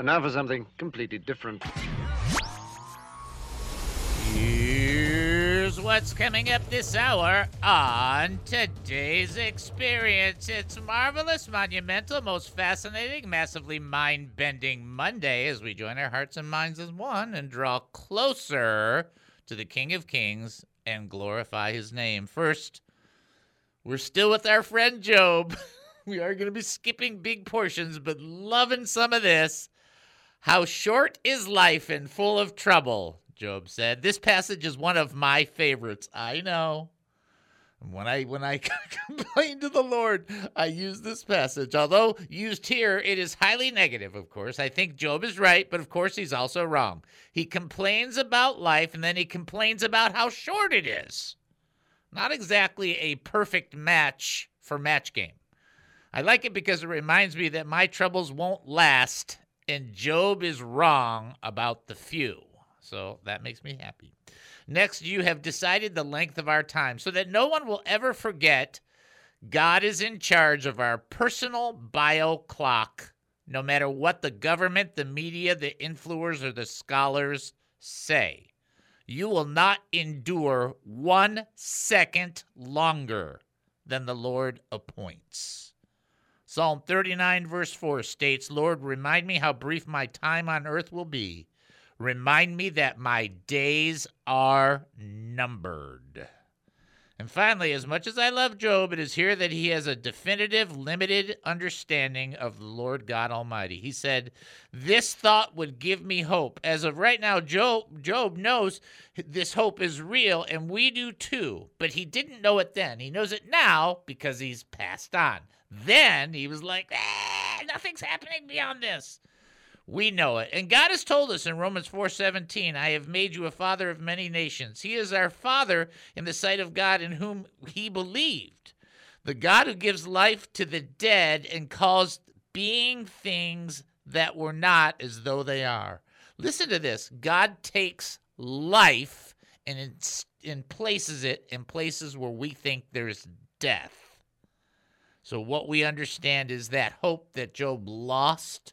And now for something completely different. Here's what's coming up this hour on today's experience. It's marvelous, monumental, most fascinating, massively mind bending Monday as we join our hearts and minds as one and draw closer to the King of Kings and glorify his name. First, we're still with our friend Job. we are going to be skipping big portions, but loving some of this. How short is life and full of trouble, Job said. This passage is one of my favorites. I know. When I when I complain to the Lord, I use this passage. Although used here, it is highly negative, of course. I think Job is right, but of course he's also wrong. He complains about life and then he complains about how short it is. Not exactly a perfect match for match game. I like it because it reminds me that my troubles won't last and Job is wrong about the few. So that makes me happy. Next, you have decided the length of our time so that no one will ever forget God is in charge of our personal bio clock, no matter what the government, the media, the influencers, or the scholars say. You will not endure one second longer than the Lord appoints. Psalm 39, verse 4 states, Lord, remind me how brief my time on earth will be. Remind me that my days are numbered. And finally, as much as I love Job, it is here that he has a definitive, limited understanding of the Lord God Almighty. He said, This thought would give me hope. As of right now, Job, Job knows this hope is real, and we do too. But he didn't know it then. He knows it now because he's passed on. Then he was like, ah, nothing's happening beyond this. We know it. And God has told us in Romans 4:17, I have made you a father of many nations. He is our father in the sight of God in whom he believed. The God who gives life to the dead and calls being things that were not as though they are. Listen to this. God takes life and, and places it in places where we think there's death. So, what we understand is that hope that Job lost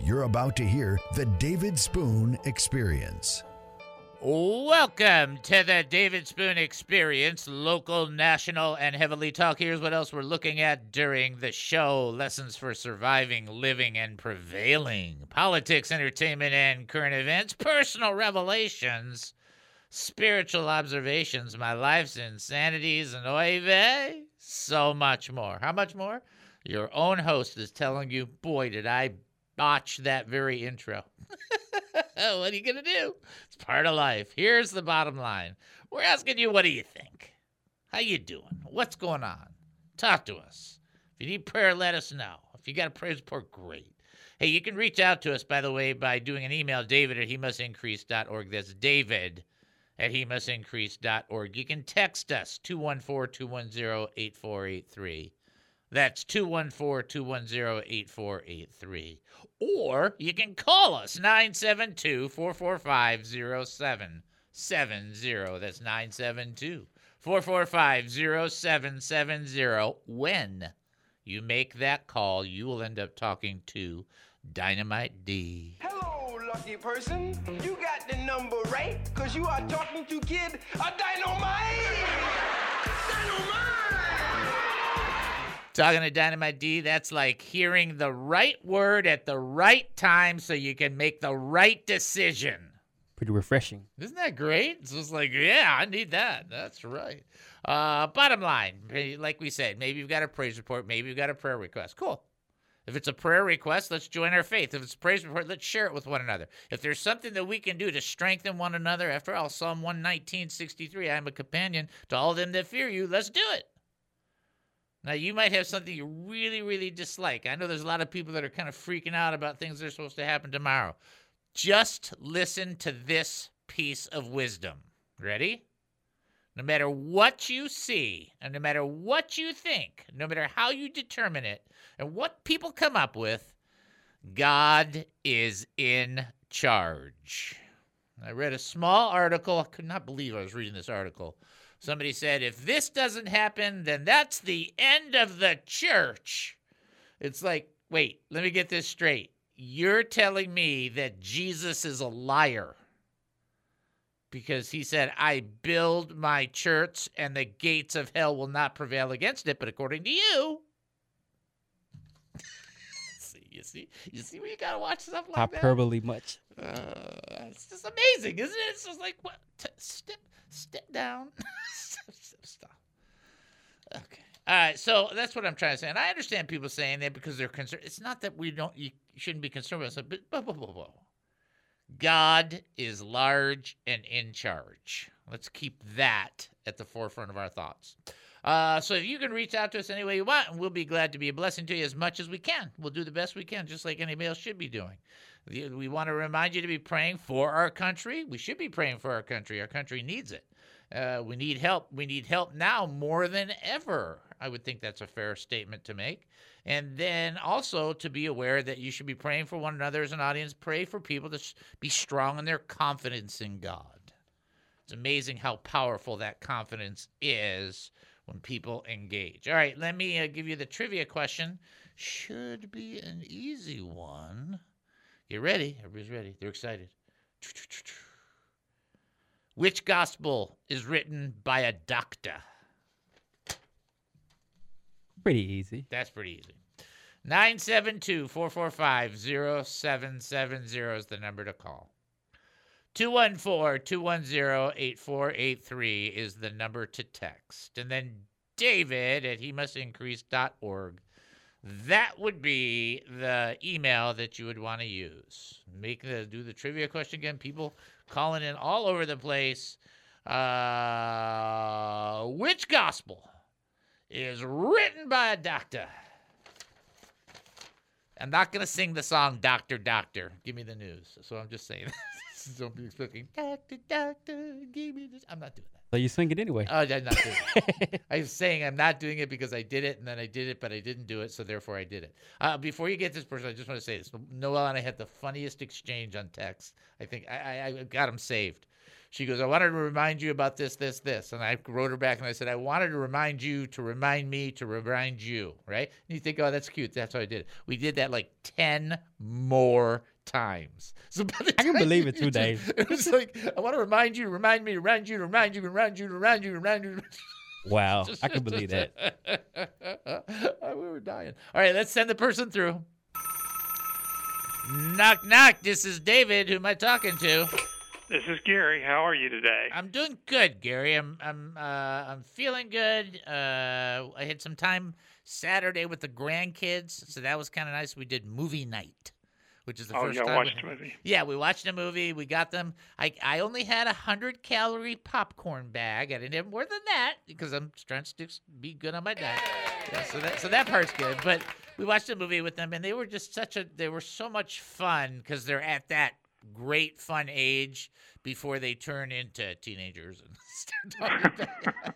You're about to hear the David Spoon Experience. Welcome to the David Spoon Experience, local, national, and heavily talk. Here's what else we're looking at during the show lessons for surviving, living, and prevailing, politics, entertainment, and current events, personal revelations spiritual observations, my life's insanities, and oy so much more. How much more? Your own host is telling you, boy, did I botch that very intro. what are you going to do? It's part of life. Here's the bottom line. We're asking you, what do you think? How you doing? What's going on? Talk to us. If you need prayer, let us know. If you got a prayer support, great. Hey, you can reach out to us, by the way, by doing an email, david at he must. That's david at he must. You can text us 214 210 8483. That's 214 210 8483. Or you can call us 972 445 0770. That's 972 445 0770. When you make that call, you will end up talking to Dynamite D. Hello, lucky person. You got the number right, because you are talking to Kid a Dynamite! Dynamite! Talking to Dynamite D, that's like hearing the right word at the right time so you can make the right decision. Pretty refreshing. Isn't that great? It's just like, yeah, I need that. That's right. Uh, bottom line, like we said, maybe you've got a praise report, maybe you've got a prayer request. Cool. If it's a prayer request, let's join our faith. If it's a praise report, let's share it with one another. If there's something that we can do to strengthen one another, after all, Psalm 119, 63, I am a companion to all them that fear you, let's do it. Now, you might have something you really, really dislike. I know there's a lot of people that are kind of freaking out about things that are supposed to happen tomorrow. Just listen to this piece of wisdom. Ready? No matter what you see, and no matter what you think, no matter how you determine it, and what people come up with, God is in charge. I read a small article. I could not believe I was reading this article. Somebody said, if this doesn't happen, then that's the end of the church. It's like, wait, let me get this straight. You're telling me that Jesus is a liar because he said, I build my church and the gates of hell will not prevail against it. But according to you, see, you see, you see where you got to watch stuff like that? Hyperbole much. Uh, it's just amazing, isn't it? It's just like what? T- step, step down. Stop. Okay. All right. So that's what I'm trying to say, and I understand people saying that because they're concerned. It's not that we don't. You shouldn't be concerned with us, but God is large and in charge. Let's keep that at the forefront of our thoughts. Uh, so if you can reach out to us any way you want, and we'll be glad to be a blessing to you as much as we can. We'll do the best we can, just like anybody else should be doing. We want to remind you to be praying for our country. We should be praying for our country. Our country needs it. Uh, we need help. We need help now more than ever. I would think that's a fair statement to make. And then also to be aware that you should be praying for one another as an audience. Pray for people to be strong in their confidence in God. It's amazing how powerful that confidence is when people engage. All right, let me uh, give you the trivia question. Should be an easy one. Get ready. Everybody's ready. They're excited. Which gospel is written by a doctor? Pretty easy. That's pretty easy. 972 445 0770 is the number to call. 214 210 8483 is the number to text. And then David at he must increase.org. That would be the email that you would want to use. Make the do the trivia question again. People calling in all over the place. Uh, which gospel is written by a doctor? I'm not to sing the song Doctor, Doctor. Give me the news. So I'm just saying. Don't be expecting, Doctor, Doctor, give me this. I'm not doing that. So you sing it anyway. Oh, I'm not. I'm saying I'm not doing it because I did it and then I did it, but I didn't do it, so therefore I did it. Uh, before you get this person, I just want to say this. Noel and I had the funniest exchange on text. I think I, I, I got them saved. She goes, I wanted to remind you about this, this, this. And I wrote her back and I said, I wanted to remind you to remind me to remind you, right? And you think, oh, that's cute. That's how I did it. We did that like 10 more times. So I can believe it too, Dave. It was like, I want to remind you, remind me, remind you, remind you, remind you, remind you, remind you. Wow, I can believe that. we were dying. All right, let's send the person through. Knock, knock. This is David. Who am I talking to? This is Gary. How are you today? I'm doing good, Gary. I'm I'm uh, I'm feeling good. Uh, I had some time Saturday with the grandkids, so that was kind of nice. We did movie night, which is the oh, first yeah, time. watched we- the movie. Yeah, we watched a movie. We got them. I I only had a hundred calorie popcorn bag. I didn't have more than that because I'm trying to be good on my diet. Yeah, so that so that part's good. But we watched a movie with them, and they were just such a. They were so much fun because they're at that great fun age before they turn into teenagers and start talking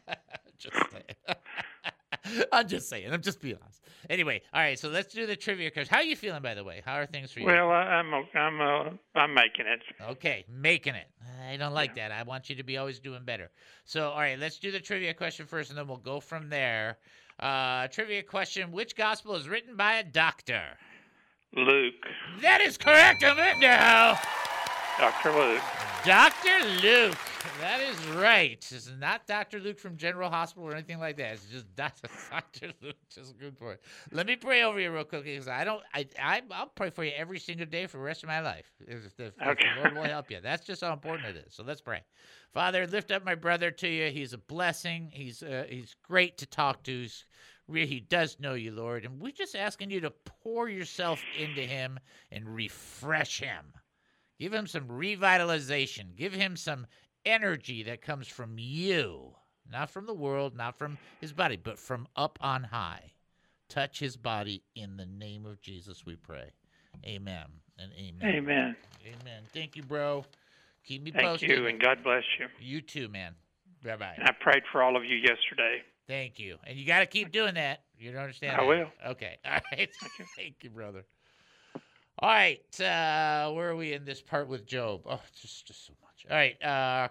just saying. I'm just saying. I'm just being honest. Anyway, all right. So let's do the trivia question. How are you feeling, by the way? How are things for you? Well, I, I'm I'm uh, I'm making it. Okay, making it. I don't like that. I want you to be always doing better. So, all right, let's do the trivia question first, and then we'll go from there. Uh, trivia question: Which gospel is written by a doctor? Luke, That is correct. I'm in now. Doctor Luke. Dr. Luke. That is right. Is not Dr. Luke from General Hospital or anything like that. It's just Dr. Dr. Luke. Just good for it. Let me pray over you real quick because I don't. I, I I'll pray for you every single day for the rest of my life. If, if Okay. the Lord will help you. That's just how important it is. So let's pray. Father, lift up my brother to you. He's a blessing. He's uh, he's great to talk to. He's, he does know you, Lord, and we're just asking you to pour yourself into him and refresh him. Give him some revitalization. Give him some energy that comes from you, not from the world, not from his body, but from up on high. Touch his body in the name of Jesus, we pray. Amen and amen. Amen. Amen. Thank you, bro. Keep me Thank posted. Thank you, and God bless you. You too, man. Bye bye. I prayed for all of you yesterday. Thank you. And you got to keep doing that. You don't understand? I that? will. Okay. All right. Thank you, brother. All right. Uh, where are we in this part with Job? Oh, just just so much. All right. Uh,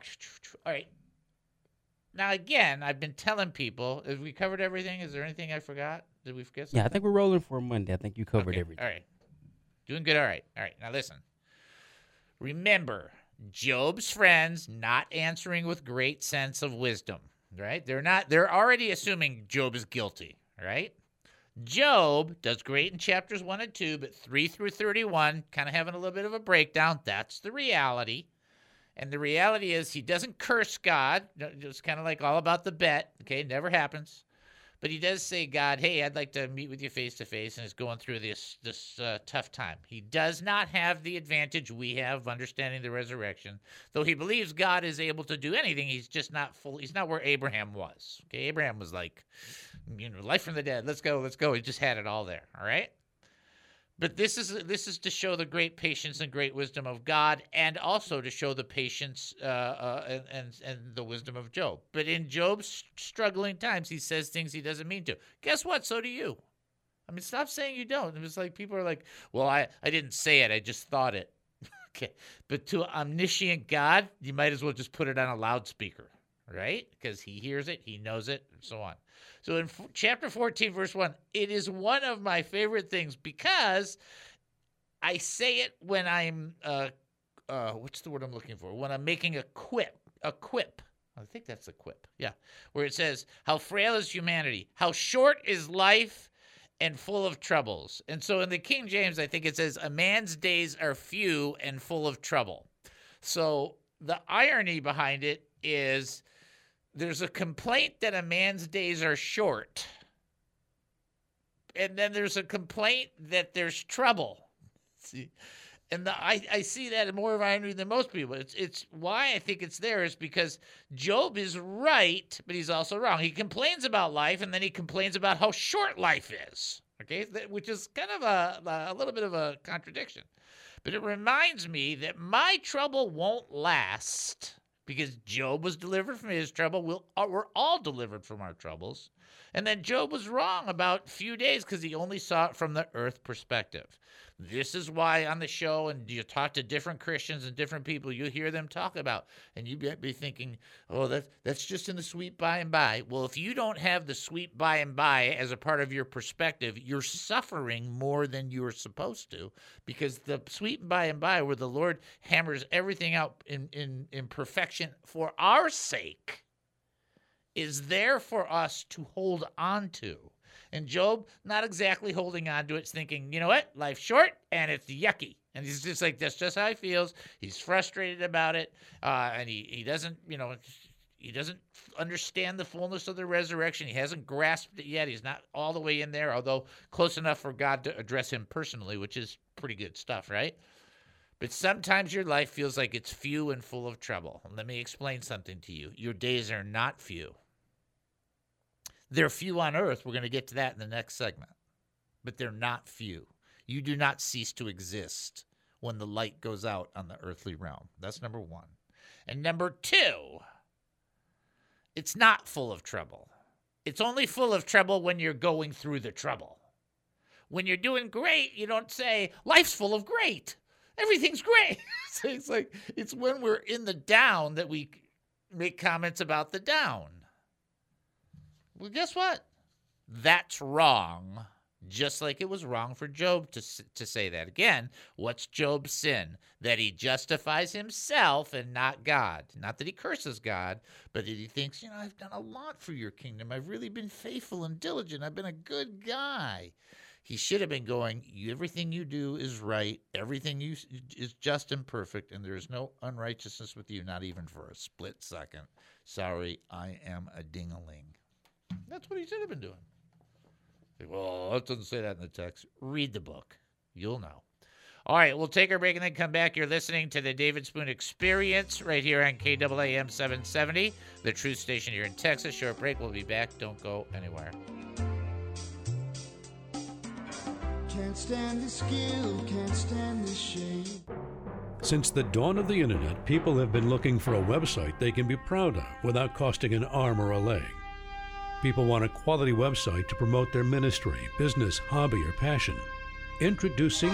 all right. Now again, I've been telling people. Have we covered everything? Is there anything I forgot? Did we forget? Something? Yeah, I think we're rolling for Monday. I think you covered Okay, everything. All right. Doing good. All right. All right. Now listen. Remember, Job's friends not answering with great sense of wisdom, right? They're not they're already assuming Job is guilty, right? Job does great in chapters 1 and 2, but 3 through 31 kind of having a little bit of a breakdown. That's the reality. And the reality is he doesn't curse God. It's kind of like all about the bet, okay? Never happens. But he does say, God, hey, I'd like to meet with you face to face, and is going through this this uh, tough time. He does not have the advantage we have of understanding the resurrection, though he believes God is able to do anything. He's just not full. He's not where Abraham was. Okay, Abraham was like, you know, life from the dead. Let's go, let's go. He just had it all there. All right. But this is this is to show the great patience and great wisdom of God, and also to show the patience uh, uh, and, and the wisdom of Job. But in Job's struggling times, he says things he doesn't mean to. Guess what? So do you. I mean, stop saying you don't. It was like people are like, "Well, I I didn't say it. I just thought it." okay, but to omniscient God, you might as well just put it on a loudspeaker, right? Because He hears it, He knows it, and so on. So in f- chapter 14, verse 1, it is one of my favorite things because I say it when I'm, uh, uh, what's the word I'm looking for? When I'm making a quip, a quip. I think that's a quip. Yeah. Where it says, How frail is humanity? How short is life and full of troubles? And so in the King James, I think it says, A man's days are few and full of trouble. So the irony behind it is there's a complaint that a man's days are short. And then there's a complaint that there's trouble. See? And the, I, I see that more of irony than most people. It's it's why I think it's there is because Job is right, but he's also wrong. He complains about life, and then he complains about how short life is. Okay, which is kind of a a little bit of a contradiction. But it reminds me that my trouble won't last because Job was delivered from his trouble. We'll, uh, we're all delivered from our troubles. And then Job was wrong about few days because he only saw it from the earth perspective. This is why on the show, and you talk to different Christians and different people, you hear them talk about, and you might be thinking, oh, that's, that's just in the sweet by and by. Well, if you don't have the sweet by and by as a part of your perspective, you're suffering more than you're supposed to because the sweet by and by, where the Lord hammers everything out in, in, in perfection for our sake, is there for us to hold on to. And Job, not exactly holding on to it, thinking, you know what, life's short and it's yucky. And he's just like, that's just how he feels. He's frustrated about it. Uh, and he, he doesn't, you know, he doesn't understand the fullness of the resurrection. He hasn't grasped it yet. He's not all the way in there, although close enough for God to address him personally, which is pretty good stuff, right? But sometimes your life feels like it's few and full of trouble. Let me explain something to you. Your days are not few. They're few on earth. We're going to get to that in the next segment. But they're not few. You do not cease to exist when the light goes out on the earthly realm. That's number one. And number two, it's not full of trouble. It's only full of trouble when you're going through the trouble. When you're doing great, you don't say, life's full of great. Everything's great. it's like, it's when we're in the down that we make comments about the down. Well, guess what? That's wrong. Just like it was wrong for Job to, to say that. Again, what's Job's sin? That he justifies himself and not God. Not that he curses God, but that he thinks, you know, I've done a lot for your kingdom. I've really been faithful and diligent. I've been a good guy. He should have been going, everything you do is right. Everything you is just and perfect, and there is no unrighteousness with you, not even for a split second. Sorry, I am a dingaling. That's what he should have been doing. Well, it doesn't say that in the text. Read the book. You'll know. All right, we'll take our break and then come back. You're listening to the David Spoon Experience right here on KAAM 770, the truth station here in Texas. Short break. We'll be back. Don't go anywhere. Can't stand the skill, can't stand the shame. Since the dawn of the internet, people have been looking for a website they can be proud of without costing an arm or a leg. People want a quality website to promote their ministry, business, hobby, or passion. Introducing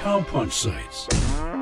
Cowpunch Sites.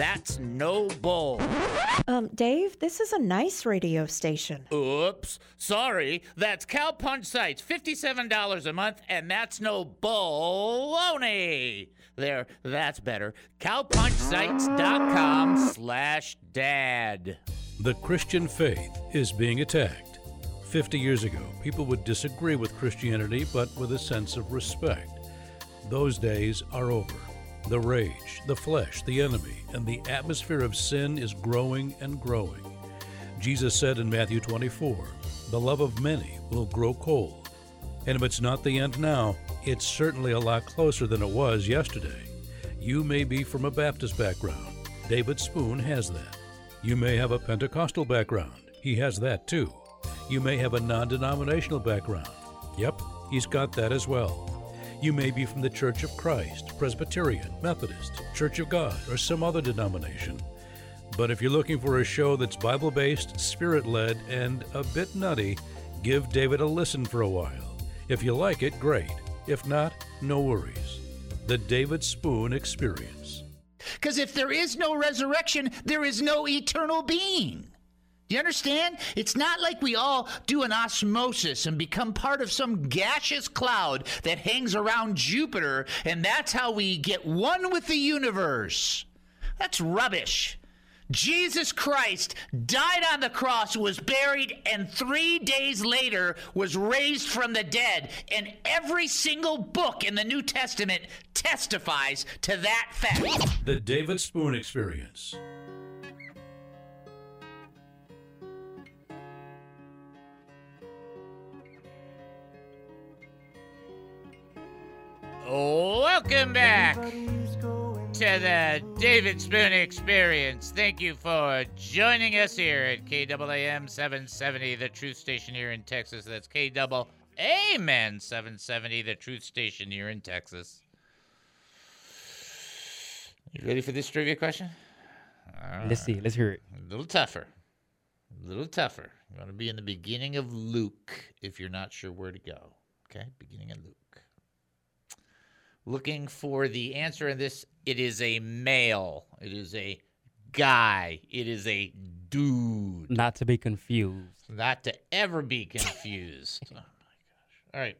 that's no bull. Um, Dave, this is a nice radio station. Oops, sorry. That's Cowpunch Sites, $57 a month, and that's no baloney. There, that's better. Cowpunchsites.com slash dad. The Christian faith is being attacked. 50 years ago, people would disagree with Christianity, but with a sense of respect. Those days are over. The rage, the flesh, the enemy, and the atmosphere of sin is growing and growing. Jesus said in Matthew 24, The love of many will grow cold. And if it's not the end now, it's certainly a lot closer than it was yesterday. You may be from a Baptist background. David Spoon has that. You may have a Pentecostal background. He has that too. You may have a non denominational background. Yep, he's got that as well. You may be from the Church of Christ, Presbyterian, Methodist, Church of God, or some other denomination. But if you're looking for a show that's Bible based, spirit led, and a bit nutty, give David a listen for a while. If you like it, great. If not, no worries. The David Spoon Experience. Because if there is no resurrection, there is no eternal being. You understand? It's not like we all do an osmosis and become part of some gaseous cloud that hangs around Jupiter, and that's how we get one with the universe. That's rubbish. Jesus Christ died on the cross, was buried, and three days later was raised from the dead. And every single book in the New Testament testifies to that fact. The David Spoon Experience. Welcome back to the David Spoon Experience. Thank you for joining us here at KAAM 770, the truth station here in Texas. That's KAAM 770, the truth station here in Texas. You ready for this trivia question? Let's see. Let's hear it. A little tougher. A little tougher. You want to be in the beginning of Luke if you're not sure where to go. Okay? Beginning of Luke. Looking for the answer in this. It is a male. It is a guy. It is a dude. Not to be confused. Not to ever be confused. oh my gosh. All right.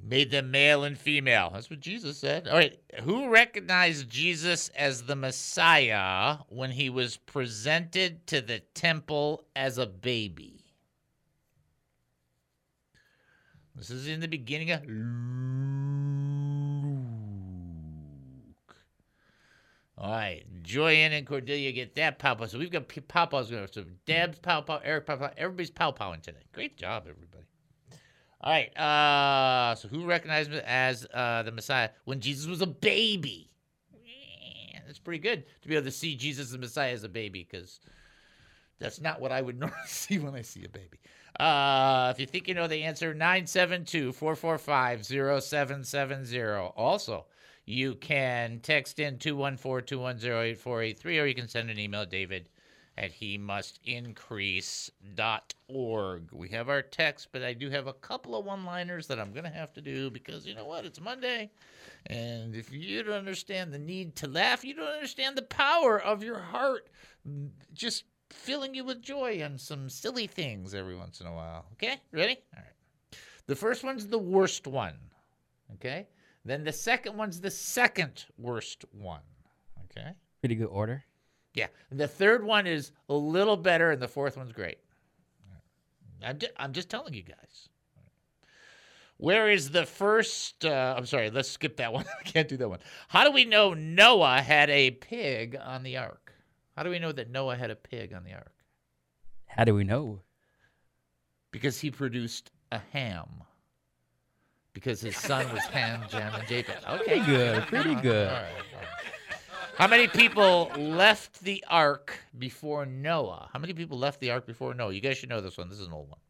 He made them male and female. That's what Jesus said. All right. Who recognized Jesus as the Messiah when he was presented to the temple as a baby? This is in the beginning of Luke. All right. Joyanne and Cordelia get that pow pow. So we've got pow pows going. So Deb's pow pow, Eric pow pow. Everybody's pow powing today. Great job, everybody. All right. Uh, so who recognized him as uh, the Messiah when Jesus was a baby? That's pretty good to be able to see Jesus the Messiah as a baby because that's not what I would normally see when I see a baby. Uh, if you think you know the answer, 972 445 0770. Also, you can text in 214 210 8483 or you can send an email, david at he must increase.org. We have our text, but I do have a couple of one liners that I'm going to have to do because you know what? It's Monday. And if you don't understand the need to laugh, you don't understand the power of your heart just filling you with joy on some silly things every once in a while. Okay? Ready? All right. The first one's the worst one. Okay? Then the second one's the second worst one. Okay? Pretty good order. Yeah. And the third one is a little better, and the fourth one's great. I'm just, I'm just telling you guys. Where is the first? Uh, I'm sorry, let's skip that one. I can't do that one. How do we know Noah had a pig on the ark? How do we know that Noah had a pig on the ark? How do we know? Because he produced a ham. Because his son was Ham, Jam, and Japheth. Okay, Pretty good. Pretty good. All right, all right. How many people left the ark before Noah? How many people left the ark before Noah? You guys should know this one. This is an old one.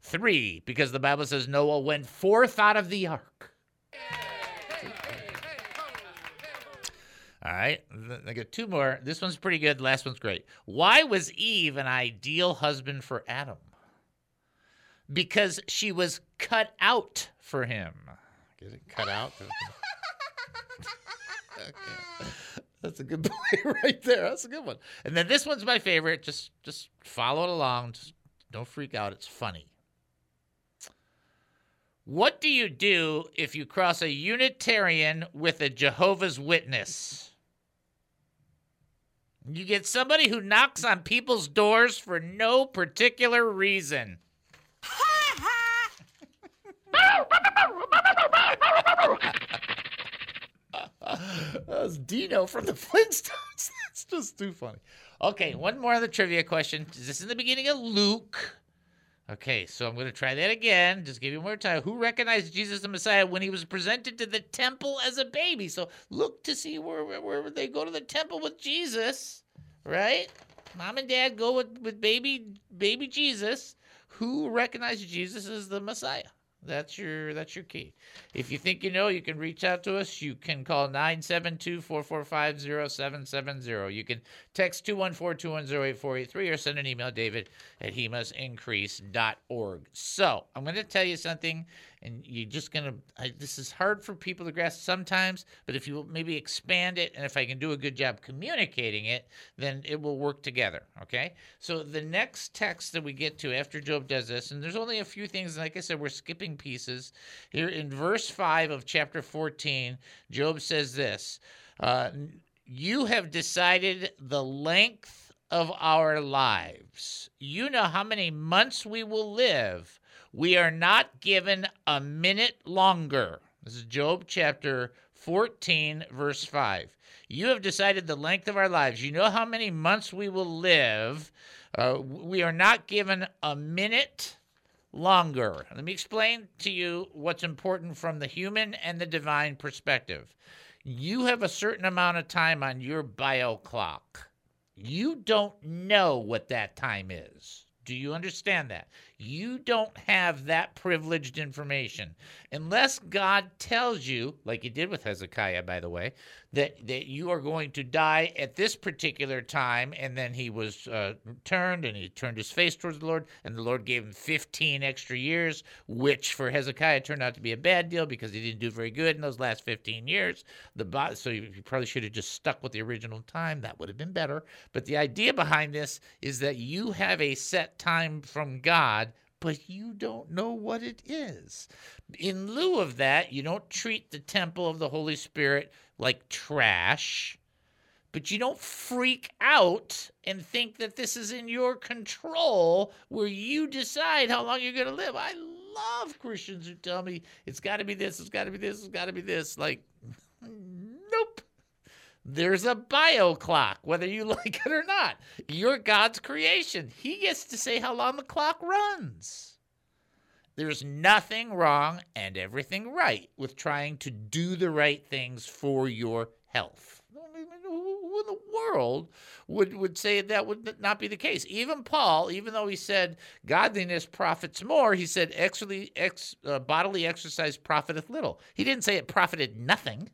Three, because the Bible says Noah went forth out of the ark. All right, I got two more. This one's pretty good. Last one's great. Why was Eve an ideal husband for Adam? Because she was cut out for him. Get it? Cut out? okay. That's a good point right there. That's a good one. And then this one's my favorite. Just just follow it along. Just don't freak out. It's funny. What do you do if you cross a Unitarian with a Jehovah's Witness? You get somebody who knocks on people's doors for no particular reason. That's Dino from the Flintstones. That's just too funny. Okay, one more of the trivia question. Is this in the beginning of Luke? Okay, so I'm going to try that again. Just give you more time. Who recognized Jesus the Messiah when he was presented to the temple as a baby? So look to see where where, where they go to the temple with Jesus, right? Mom and dad go with, with baby baby Jesus. Who recognized Jesus as the Messiah? That's your that's your key. If you think you know, you can reach out to us. You can call 972-445-0770. You can text 214-210-8483 or send an email, david at hemustincrease.org. So I'm going to tell you something, and you're just going to, this is hard for people to grasp sometimes, but if you maybe expand it, and if I can do a good job communicating it, then it will work together, okay? So the next text that we get to after Job does this, and there's only a few things, like I said, we're skipping pieces. Here in verse 5 of chapter 14, Job says this uh, You have decided the length of our lives. You know how many months we will live. We are not given a minute longer. This is Job chapter 14, verse 5. You have decided the length of our lives. You know how many months we will live. Uh, we are not given a minute longer. Let me explain to you what's important from the human and the divine perspective. You have a certain amount of time on your bio clock. You don't know what that time is. Do you understand that? You don't have that privileged information unless God tells you, like he did with Hezekiah, by the way, that, that you are going to die at this particular time. And then he was uh, turned and he turned his face towards the Lord, and the Lord gave him 15 extra years, which for Hezekiah turned out to be a bad deal because he didn't do very good in those last 15 years. The So you probably should have just stuck with the original time. That would have been better. But the idea behind this is that you have a set time from God but you don't know what it is. In lieu of that, you don't treat the temple of the Holy Spirit like trash, but you don't freak out and think that this is in your control where you decide how long you're going to live. I love Christians who tell me it's got to be this, it's got to be this, it's got to be this. Like. There's a bio clock, whether you like it or not. You're God's creation. He gets to say how long the clock runs. There's nothing wrong and everything right with trying to do the right things for your health. Who in the world would, would say that would not be the case? Even Paul, even though he said godliness profits more, he said ex, uh, bodily exercise profiteth little. He didn't say it profited nothing.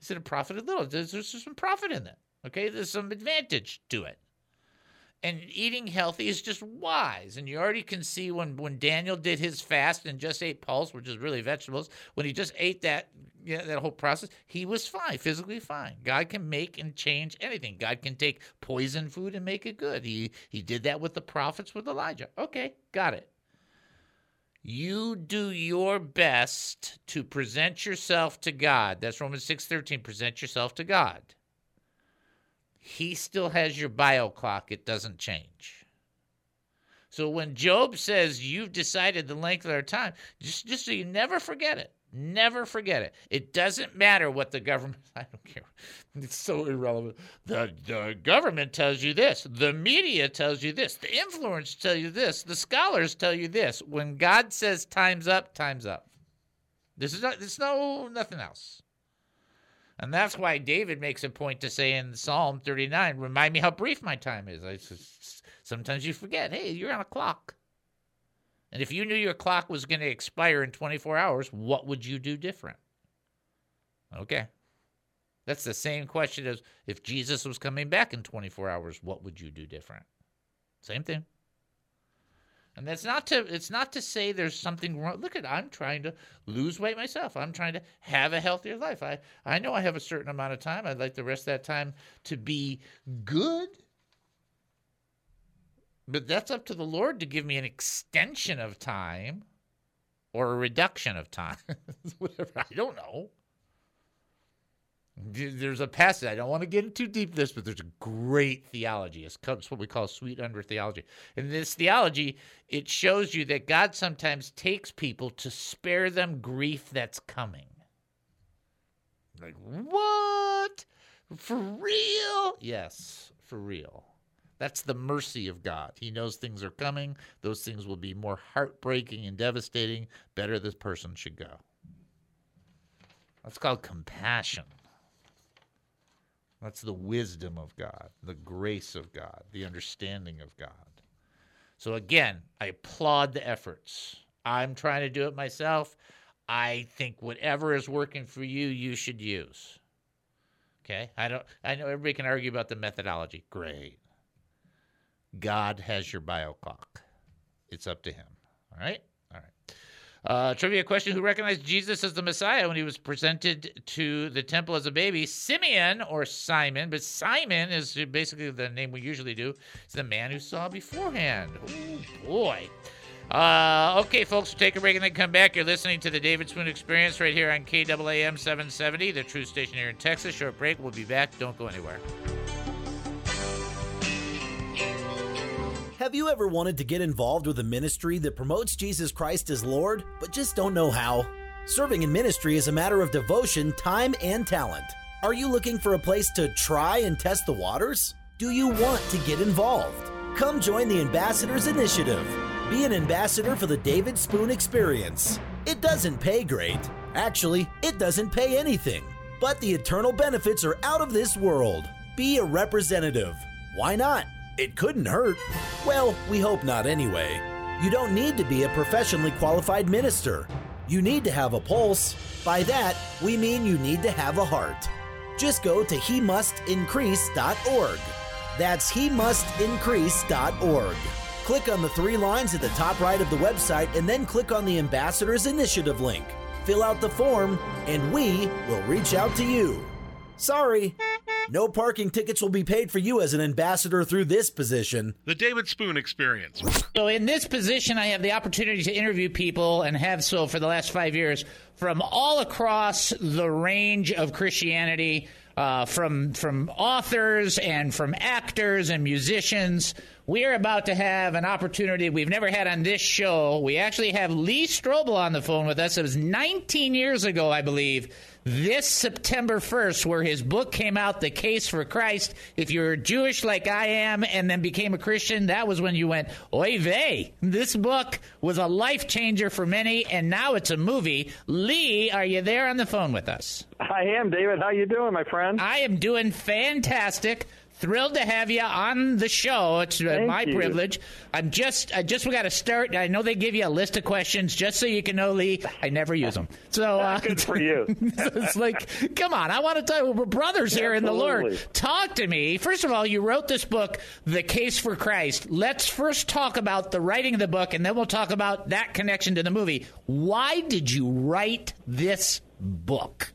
Said it profited little. There's, there's some profit in that. Okay, there's some advantage to it. And eating healthy is just wise. And you already can see when, when Daniel did his fast and just ate pulse, which is really vegetables, when he just ate that you know, that whole process, he was fine, physically fine. God can make and change anything. God can take poison food and make it good. He he did that with the prophets with Elijah. Okay, got it. You do your best to present yourself to God. That's Romans 6:13. Present yourself to God. He still has your bio clock. It doesn't change. So when Job says you've decided the length of our time, just just so you never forget it. Never forget it. It doesn't matter what the government, I don't care. It's so irrelevant. The, the government tells you this. The media tells you this. The influencers tell you this. The scholars tell you this. When God says time's up, time's up. This is not, this no, nothing else. And that's why David makes a point to say in Psalm 39, remind me how brief my time is. I, sometimes you forget, hey, you're on a clock. And if you knew your clock was going to expire in 24 hours, what would you do different? Okay. That's the same question as if Jesus was coming back in 24 hours, what would you do different? Same thing. And that's not to it's not to say there's something wrong. Look at I'm trying to lose weight myself. I'm trying to have a healthier life. I I know I have a certain amount of time. I'd like the rest of that time to be good. But that's up to the Lord to give me an extension of time or a reduction of time. Whatever. I don't know. There's a passage. I don't want to get into deep this, but there's a great theology. It's what we call sweet under theology. In this theology, it shows you that God sometimes takes people to spare them grief that's coming. Like, what? For real? Yes, for real. That's the mercy of God. He knows things are coming. Those things will be more heartbreaking and devastating. Better this person should go. That's called compassion. That's the wisdom of God, the grace of God, the understanding of God. So again, I applaud the efforts. I'm trying to do it myself. I think whatever is working for you, you should use. Okay? I don't I know everybody can argue about the methodology. Great. God has your bio clock. It's up to him. All right? All right. Uh, trivia question Who recognized Jesus as the Messiah when he was presented to the temple as a baby? Simeon or Simon, but Simon is basically the name we usually do. It's the man who saw beforehand. Oh, boy. Uh, okay, folks, we'll take a break and then come back. You're listening to the David Spoon Experience right here on KAAM 770, the true station here in Texas. Short break. We'll be back. Don't go anywhere. Have you ever wanted to get involved with a ministry that promotes Jesus Christ as Lord, but just don't know how? Serving in ministry is a matter of devotion, time, and talent. Are you looking for a place to try and test the waters? Do you want to get involved? Come join the Ambassadors Initiative. Be an ambassador for the David Spoon Experience. It doesn't pay great. Actually, it doesn't pay anything. But the eternal benefits are out of this world. Be a representative. Why not? It couldn't hurt. Well, we hope not anyway. You don't need to be a professionally qualified minister. You need to have a pulse. By that, we mean you need to have a heart. Just go to he mustincrease.org. That's he mustincrease.org. Click on the three lines at the top right of the website and then click on the Ambassadors Initiative link. Fill out the form, and we will reach out to you. Sorry. No parking tickets will be paid for you as an ambassador through this position. The David Spoon Experience. So, in this position, I have the opportunity to interview people and have so for the last five years from all across the range of Christianity. Uh, from from authors and from actors and musicians. We are about to have an opportunity we've never had on this show. We actually have Lee Strobel on the phone with us. It was 19 years ago, I believe, this September 1st, where his book came out, The Case for Christ. If you're Jewish like I am and then became a Christian, that was when you went, oy vey. This book was a life changer for many, and now it's a movie. Lee, are you there on the phone with us? I am, David. How you doing, my friend? I am doing fantastic. Thrilled to have you on the show. It's uh, Thank my you. privilege. I'm just, I just we got to start. I know they give you a list of questions just so you can know, Lee. I never use them. So uh, Good for you. it's like, come on, I want to talk. We're brothers here in the Lord. Talk to me. First of all, you wrote this book, The Case for Christ. Let's first talk about the writing of the book, and then we'll talk about that connection to the movie. Why did you write this book?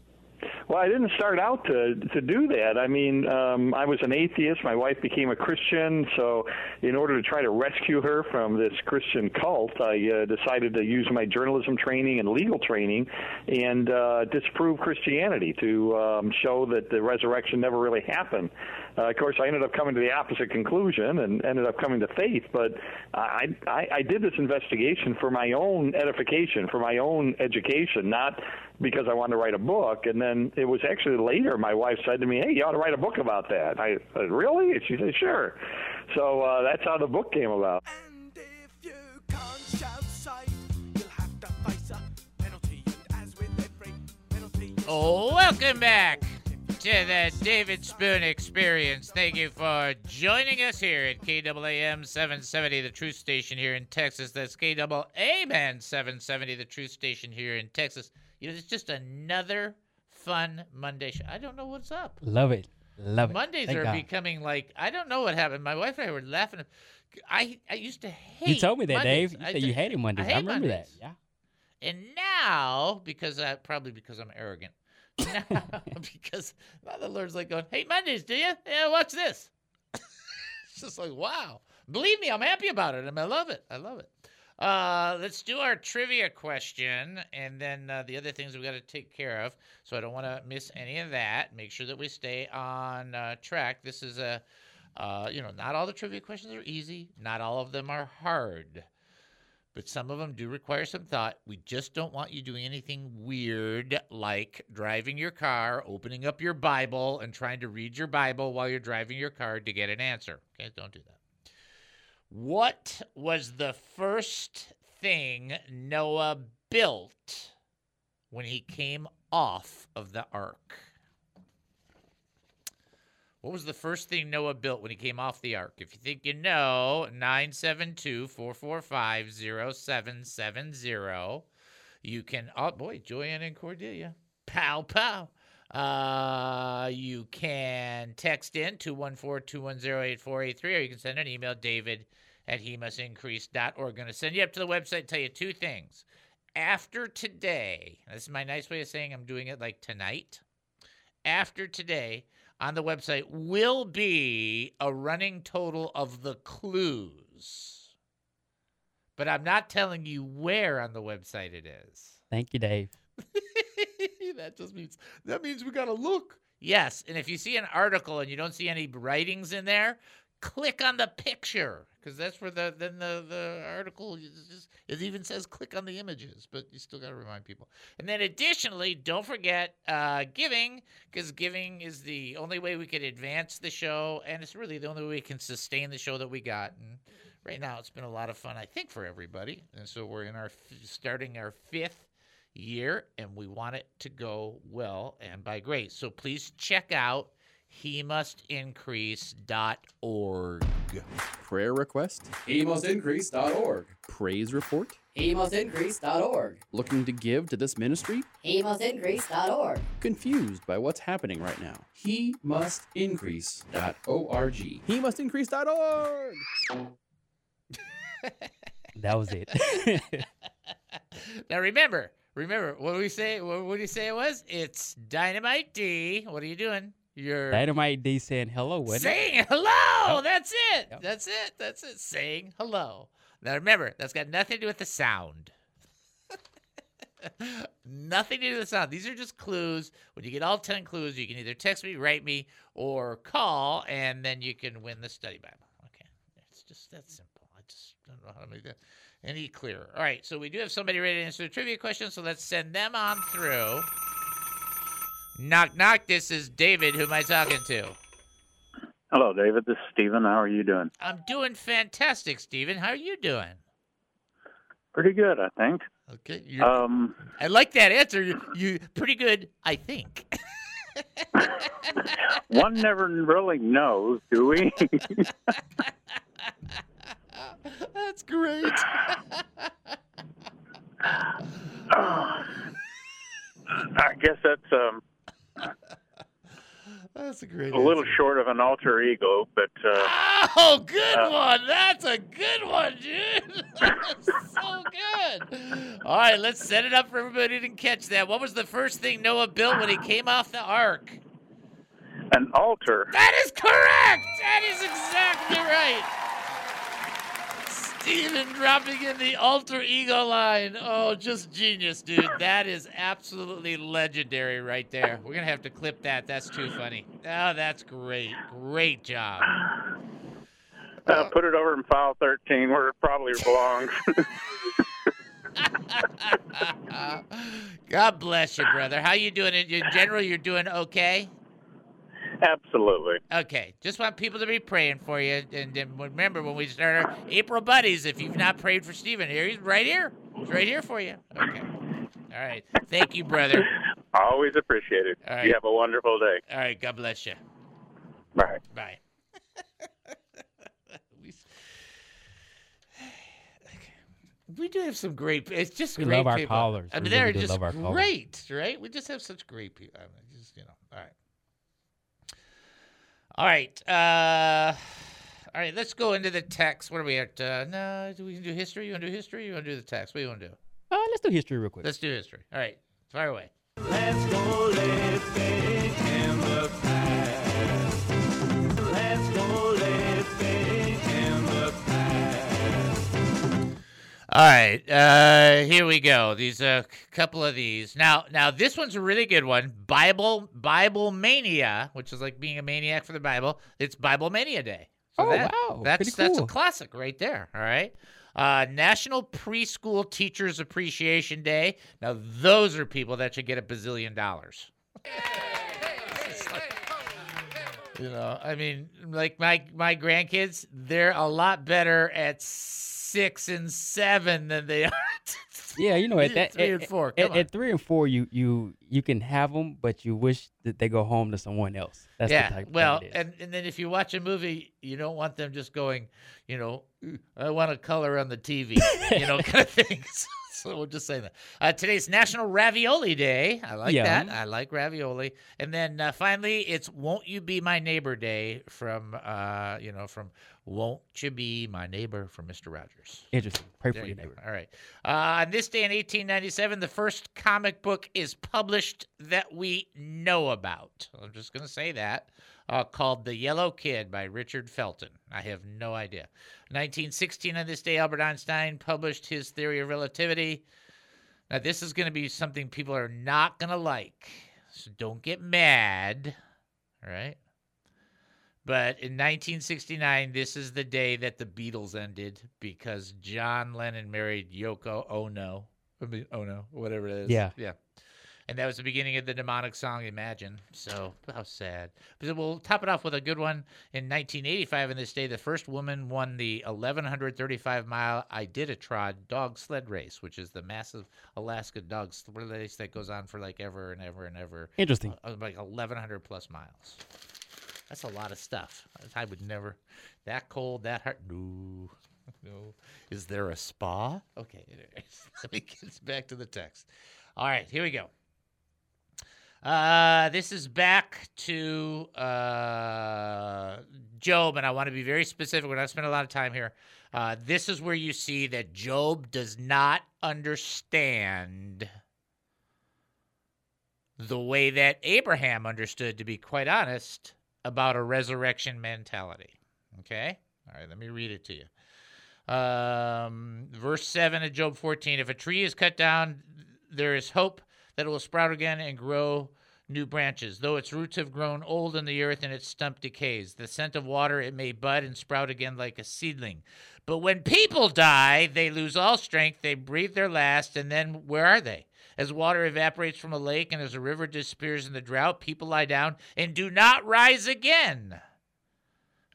Well, I didn't start out to to do that. I mean, um, I was an atheist. My wife became a Christian, so in order to try to rescue her from this Christian cult, I uh, decided to use my journalism training and legal training and uh, disprove Christianity to um, show that the resurrection never really happened. Uh, of course, I ended up coming to the opposite conclusion and ended up coming to faith. But I, I, I did this investigation for my own edification, for my own education, not because I wanted to write a book. And then it was actually later my wife said to me, "Hey, you ought to write a book about that." I said, "Really?" And she said, "Sure." So uh, that's how the book came about. Oh, welcome back to the David Spoon Experience. Thank you for joining us here at KAAM 770, the truth station here in Texas. That's KAAM 770, the truth station here in Texas. You know, it's just another fun Monday show. I don't know what's up. Love it. Love it. Mondays Thank are God. becoming like I don't know what happened. My wife and I were laughing. I I used to hate. You told me that, Mondays. Dave. You I said you hated Mondays. I, hate remember Mondays. that. Yeah. And now, because I probably because I'm arrogant, now, because now the Lord's like going, "Hey, Mondays, do you? Yeah, watch this." it's just like, wow. Believe me, I'm happy about it, and I love it. I love it. Uh, let's do our trivia question, and then uh, the other things we've got to take care of. So I don't want to miss any of that. Make sure that we stay on uh, track. This is a, uh, you know, not all the trivia questions are easy. Not all of them are hard but some of them do require some thought. We just don't want you doing anything weird like driving your car, opening up your Bible, and trying to read your Bible while you're driving your car to get an answer. Okay, don't do that. What was the first thing Noah built when he came off of the ark? What was the first thing Noah built when he came off the ark? If you think you know, 972 445 0770. You can, oh boy, Joanne and Cordelia. Pow, pow. Uh, you can text in 214 210 8483, or you can send an email, david at he must increase.org. Going to send you up to the website, tell you two things. After today, this is my nice way of saying I'm doing it like tonight. After today, on the website will be a running total of the clues. But I'm not telling you where on the website it is. Thank you, Dave. that just means that means we got to look. Yes, and if you see an article and you don't see any writings in there, click on the picture because that's where the then the the article is just it even says click on the images, but you still got to remind people. And then additionally, don't forget uh, giving because giving is the only way we can advance the show, and it's really the only way we can sustain the show that we got. And right now, it's been a lot of fun, I think, for everybody. And so we're in our starting our fifth year and we want it to go well and by grace. So please check out he must increase.org. Prayer request? HeMustIncrease.org. Praise report? HeMustIncrease.org. Looking to give to this ministry? HeMustIncrease.org. Confused by what's happening right now? HeMustIncrease.org. HeMustIncrease.org. That was it. now remember, remember what we say. What do you say it was? It's Dynamite D. What are you doing? You're Dynamite D saying hello, wasn't saying it? hello. Yep. That's it. That's it. That's it. Saying hello. Now remember, that's got nothing to do with the sound. nothing to do with the sound. These are just clues. When you get all 10 clues, you can either text me, write me, or call, and then you can win the study Bible. Okay. It's just that simple. I just don't know how to make that any clearer. All right. So we do have somebody ready to answer the trivia question, so let's send them on through. Knock, knock. This is David. Who am I talking to? Hello, David. This is Stephen. How are you doing? I'm doing fantastic, Stephen. How are you doing? Pretty good, I think. Okay. You're, Um, I like that answer. You, you pretty good, I think. One never really knows, do we? That's great. I guess that's um, That's a great. a little short of an alter ego, but uh, Oh, good Uh, one. That's a good one, dude. That's so good. All right, let's set it up for everybody to catch that. What was the first thing Noah built when he came off the ark? an altar. That is correct. That is exactly right. Steven dropping in the alter ego line. Oh, just genius, dude. That is absolutely legendary right there. We're going to have to clip that. That's too funny. Oh, that's great. Great job. Uh, put it over in file 13 where it probably belongs. God bless you, brother. How you doing? In general, you're doing okay? Absolutely. Okay, just want people to be praying for you. And then remember, when we start our April Buddies, if you've not prayed for Stephen, here he's right here. He's right here for you. Okay. All right. Thank you, brother. Always appreciated. All right. You have a wonderful day. All right. God bless you. Bye. Bye. we, we do have some great. It's just We great love our people. callers. I mean, We they're really do just love our callers. great, right? We just have such great people. I mean, just you know. All right. All right. Uh, all right. Let's go into the text. What are we at? Uh, no, do we do history? You want to do history? You want to do the text? What do you want to do? Uh, let's do history real quick. Let's do history. All right. Fire away. Let's go living All right, uh, here we go. These a uh, couple of these. Now, now this one's a really good one. Bible Bible Mania, which is like being a maniac for the Bible. It's Bible Mania Day. Oh, that- wow. That's Pretty that's a classic right there. All right. Uh, National Preschool Teachers Appreciation Day. Now, those are people that should get a bazillion dollars. Like- you know, I mean, like my my grandkids, they're a lot better at six and seven than they are. Yeah, you know, at that three at, and four. at- at three and four, you you you can have them, but you wish that they go home to someone else. That's yeah. the type. well, that it is. and and then if you watch a movie, you don't want them just going, you know, I want a color on the TV, you know, kind of things. So we'll just say that. Uh, today's National Ravioli Day. I like that. I like ravioli. And then uh, finally, it's Won't You Be My Neighbor Day from, uh, you know, from Won't You Be My Neighbor from Mr. Rogers. Interesting. Pray There for you your go. neighbor. All right. Uh, on this day in 1897, the first comic book is published that we know about. I'm just going to say that. Uh, called The Yellow Kid by Richard Felton. I have no idea. 1916, on this day, Albert Einstein published his theory of relativity. Now, this is going to be something people are not going to like. So don't get mad. All right. But in 1969, this is the day that the Beatles ended because John Lennon married Yoko Ono. I mean, Ono, whatever it is. Yeah. Yeah. And that was the beginning of the demonic song Imagine. So, how sad. But we'll top it off with a good one. In 1985, on this day, the first woman won the 1,135 mile Iditarod dog sled race, which is the massive Alaska dog sled race that goes on for like ever and ever and ever. Interesting. Uh, like 1,100 plus miles. That's a lot of stuff. I would never. That cold, that hard. No. No. Is there a spa? Okay. Let me get back to the text. All right. Here we go. Uh, this is back to uh, Job, and I want to be very specific. We're not spending a lot of time here. Uh, this is where you see that Job does not understand the way that Abraham understood, to be quite honest, about a resurrection mentality. Okay? All right, let me read it to you. Um, verse 7 of Job 14 If a tree is cut down, there is hope that it will sprout again and grow new branches. Though its roots have grown old in the earth and its stump decays, the scent of water it may bud and sprout again like a seedling. But when people die, they lose all strength, they breathe their last, and then where are they? As water evaporates from a lake and as a river disappears in the drought, people lie down and do not rise again.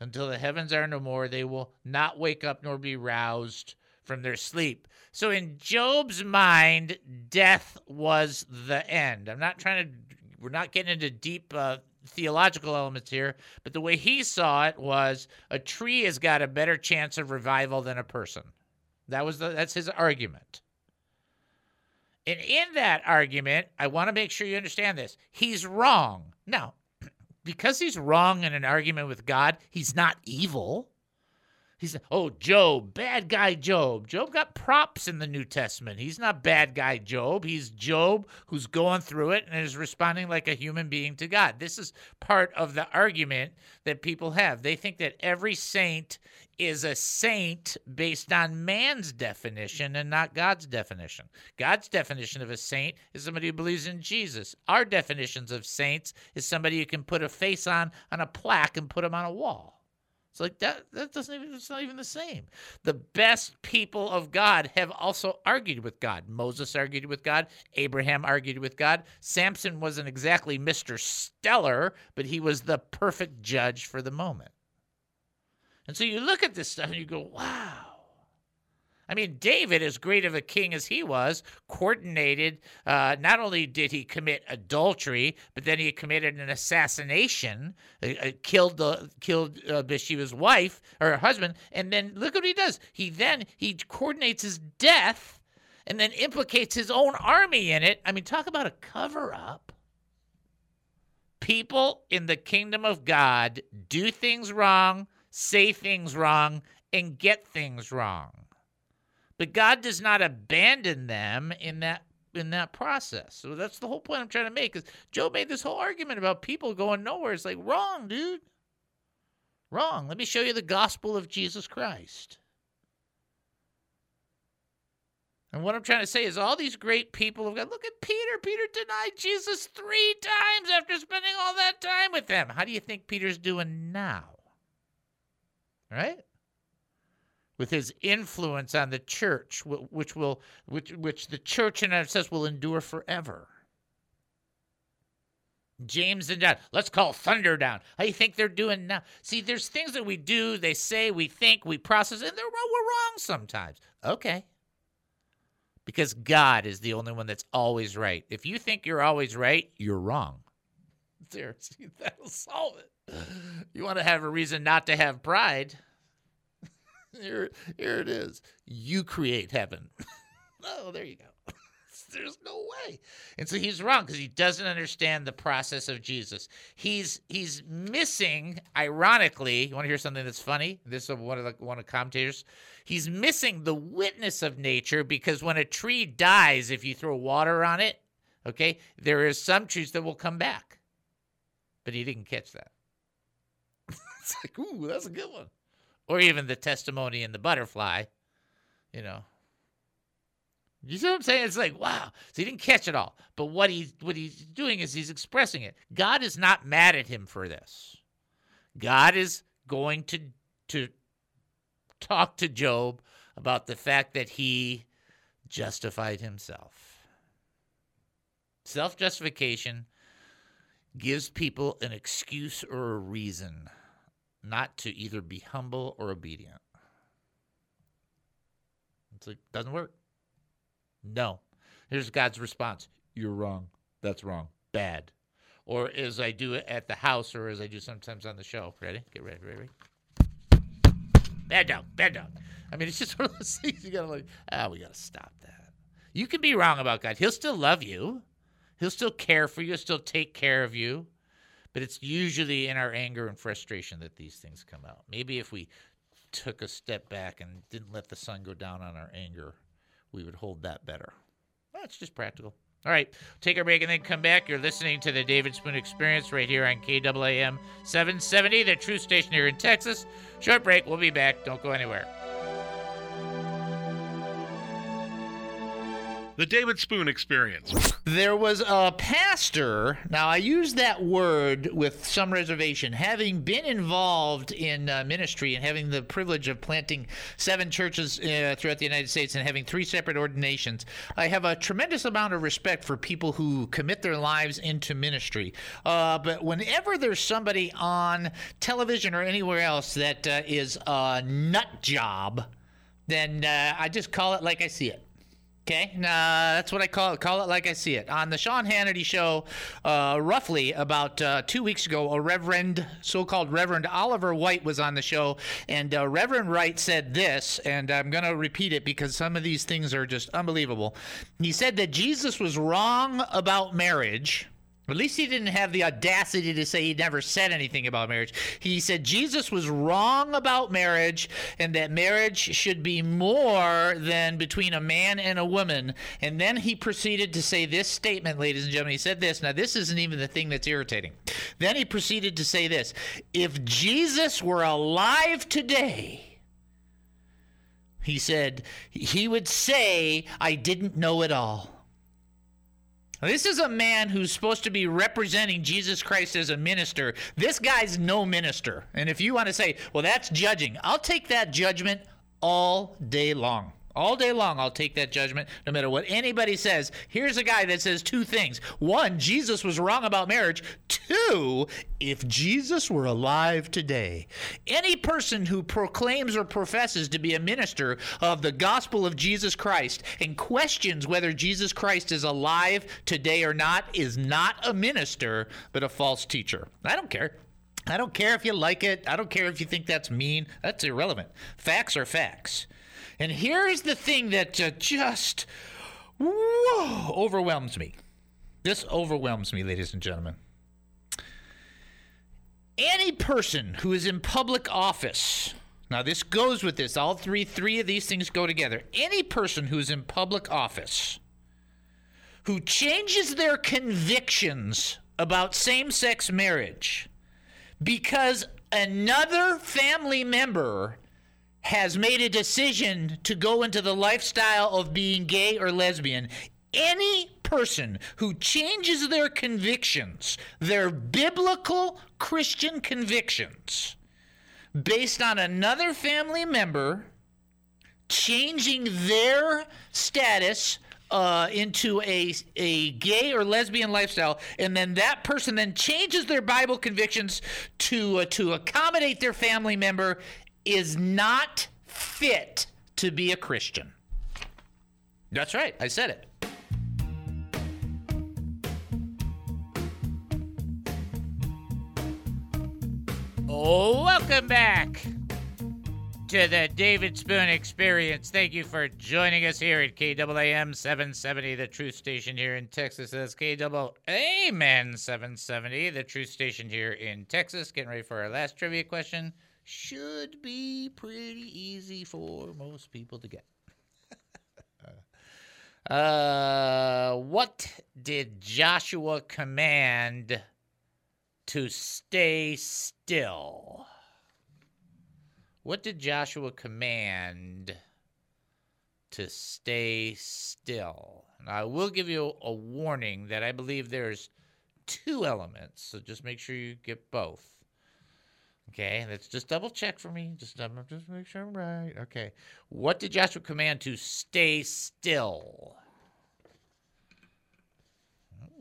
Until the heavens are no more, they will not wake up nor be roused from their sleep. So, in Job's mind, death was the end. I'm not trying to we're not getting into deep uh, theological elements here, but the way he saw it was a tree has got a better chance of revival than a person. That was the, that's his argument. And in that argument, I want to make sure you understand this. He's wrong. Now, because he's wrong in an argument with God, he's not evil. He's oh Job, bad guy Job. Job got props in the New Testament. He's not bad guy Job. He's Job who's going through it and is responding like a human being to God. This is part of the argument that people have. They think that every saint is a saint based on man's definition and not God's definition. God's definition of a saint is somebody who believes in Jesus. Our definitions of saints is somebody you can put a face on on a plaque and put them on a wall. It's like that that doesn't even it's not even the same. The best people of God have also argued with God. Moses argued with God, Abraham argued with God. Samson wasn't exactly Mr. Stellar, but he was the perfect judge for the moment. And so you look at this stuff and you go, "Wow, I mean, David, as great of a king as he was, coordinated. Uh, not only did he commit adultery, but then he committed an assassination, uh, uh, killed the killed uh, Bathsheba's wife or her husband, and then look what he does. He then he coordinates his death, and then implicates his own army in it. I mean, talk about a cover up. People in the kingdom of God do things wrong, say things wrong, and get things wrong. But God does not abandon them in that in that process. So that's the whole point I'm trying to make is Job made this whole argument about people going nowhere. It's like wrong, dude. Wrong. Let me show you the gospel of Jesus Christ. And what I'm trying to say is all these great people have got look at Peter. Peter denied Jesus three times after spending all that time with him. How do you think Peter's doing now? Right? With his influence on the church, which will, which, which the church in says will endure forever. James and John, let's call thunder down. How you think they're doing now? See, there's things that we do, they say, we think, we process, and they're, we're wrong sometimes. Okay. Because God is the only one that's always right. If you think you're always right, you're wrong. There, see, that'll solve it. You want to have a reason not to have pride here, here it is. You create heaven. oh, there you go. There's no way. And so he's wrong because he doesn't understand the process of Jesus. He's he's missing, ironically, you want to hear something that's funny? This is one of the one of the commentators. He's missing the witness of nature because when a tree dies, if you throw water on it, okay, there is some trees that will come back. But he didn't catch that. it's like, ooh, that's a good one or even the testimony in the butterfly, you know. You see what I'm saying? It's like, wow. So he didn't catch it all. But what he's what he's doing is he's expressing it. God is not mad at him for this. God is going to to talk to Job about the fact that he justified himself. Self-justification gives people an excuse or a reason not to either be humble or obedient. It's like, doesn't work. No. Here's God's response You're wrong. That's wrong. Bad. Or as I do it at the house or as I do sometimes on the show. Ready? Get ready, ready, ready. Bad dog, bad dog. I mean, it's just one of those things you gotta like, ah, we gotta stop that. You can be wrong about God. He'll still love you. He'll still care for you. He'll still take care of you. But it's usually in our anger and frustration that these things come out. Maybe if we took a step back and didn't let the sun go down on our anger, we would hold that better. That's just practical. All right, take our break and then come back. You're listening to the David Spoon Experience right here on KAAM 770, the true station here in Texas. Short break. We'll be back. Don't go anywhere. The David Spoon Experience. There was a pastor, now I use that word with some reservation, having been involved in uh, ministry and having the privilege of planting seven churches uh, throughout the United States and having three separate ordinations. I have a tremendous amount of respect for people who commit their lives into ministry. Uh, but whenever there's somebody on television or anywhere else that uh, is a nut job, then uh, I just call it like I see it. Okay, nah, that's what I call it. Call it like I see it. On the Sean Hannity show, uh, roughly about uh, two weeks ago, a Reverend, so-called Reverend Oliver White, was on the show, and uh, Reverend Wright said this, and I'm going to repeat it because some of these things are just unbelievable. He said that Jesus was wrong about marriage. At least he didn't have the audacity to say he never said anything about marriage. He said Jesus was wrong about marriage and that marriage should be more than between a man and a woman. And then he proceeded to say this statement, ladies and gentlemen. He said this. Now, this isn't even the thing that's irritating. Then he proceeded to say this If Jesus were alive today, he said, he would say, I didn't know it all. This is a man who's supposed to be representing Jesus Christ as a minister. This guy's no minister. And if you want to say, well, that's judging, I'll take that judgment all day long. All day long, I'll take that judgment no matter what anybody says. Here's a guy that says two things. One, Jesus was wrong about marriage. Two, if Jesus were alive today, any person who proclaims or professes to be a minister of the gospel of Jesus Christ and questions whether Jesus Christ is alive today or not is not a minister, but a false teacher. I don't care. I don't care if you like it. I don't care if you think that's mean. That's irrelevant. Facts are facts. And here's the thing that uh, just whoa, overwhelms me. This overwhelms me, ladies and gentlemen. Any person who is in public office, now this goes with this, all three three of these things go together. Any person who is in public office who changes their convictions about same-sex marriage because another family member has made a decision to go into the lifestyle of being gay or lesbian, any person who changes their convictions, their biblical Christian convictions, based on another family member changing their status uh, into a a gay or lesbian lifestyle, and then that person then changes their Bible convictions to uh, to accommodate their family member, is not fit to be a Christian. That's right. I said it. Oh, welcome back to the David Spoon Experience. Thank you for joining us here at KAAM 770, the truth station here in Texas. That's KAAM 770, the truth station here in Texas. Getting ready for our last trivia question. Should be pretty easy for most people to get. uh, what did Joshua command to stay still? What did Joshua command to stay still? Now, I will give you a warning that I believe there's two elements, so just make sure you get both. Okay, let's just double check for me. Just just make sure I'm right. Okay, what did Joshua command to stay still?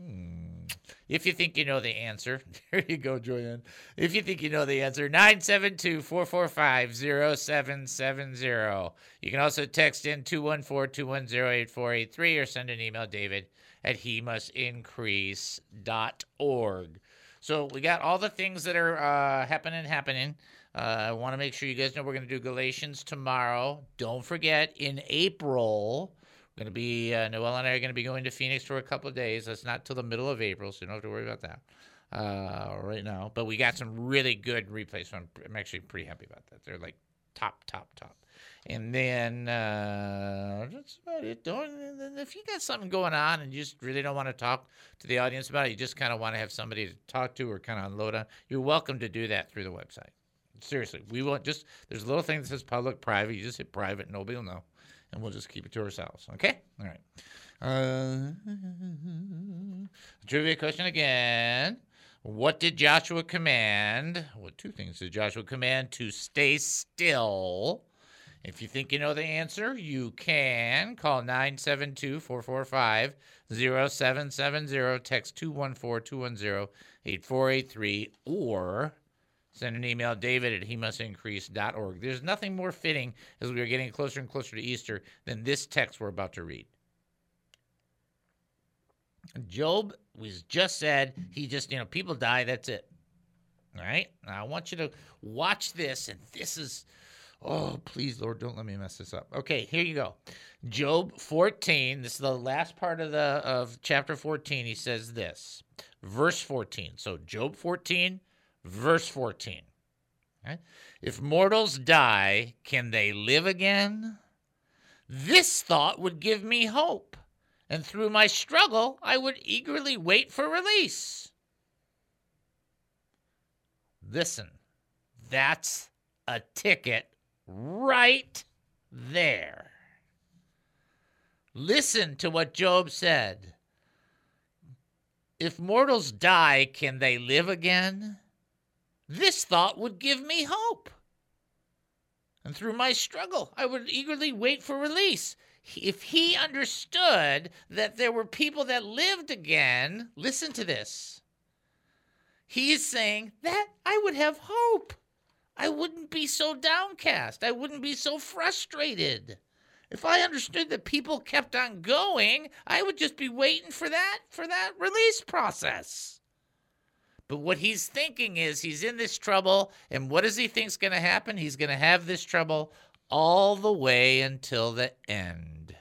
Hmm. If you think you know the answer, there you go, Joanne. If you think you know the answer, 972 445 0770. You can also text in 214 210 8483 or send an email, David at he must increase.org. So we got all the things that are uh, happening, happening. Uh, I want to make sure you guys know we're going to do Galatians tomorrow. Don't forget, in April, we're going to be, uh, Noel and I are going to be going to Phoenix for a couple of days. That's not till the middle of April, so you don't have to worry about that uh, right now. But we got some really good replays. So I'm, I'm actually pretty happy about that. They're like top, top, top. And then uh, that's about it. Don't, if you got something going on and you just really don't want to talk to the audience about it, you just kind of want to have somebody to talk to or kind of unload on, you're welcome to do that through the website. Seriously, we won't just, there's a little thing that says public, private. You just hit private, nobody will know. And we'll just keep it to ourselves. Okay? All right. Uh, trivia question again. What did Joshua command? What two things did Joshua command to stay still? If you think you know the answer, you can call 972 445 0770, text 214 210 8483, or send an email, david at he must increase.org. There's nothing more fitting as we are getting closer and closer to Easter than this text we're about to read. Job was just said he just, you know, people die, that's it. All right? Now I want you to watch this, and this is, oh, please, Lord, don't let me mess this up. Okay, here you go. Job 14, this is the last part of the of chapter 14. He says this, verse 14. So Job 14, verse 14. Right? If mortals die, can they live again? This thought would give me hope, and through my struggle, I would eagerly wait for release. Listen, that's a ticket right there. Listen to what Job said. If mortals die, can they live again? This thought would give me hope. And through my struggle, I would eagerly wait for release. If he understood that there were people that lived again, listen to this. He is saying that I would have hope. I wouldn't be so downcast. I wouldn't be so frustrated. If I understood that people kept on going, I would just be waiting for that for that release process. But what he's thinking is he's in this trouble, and what does he think's going to happen? He's going to have this trouble all the way until the end.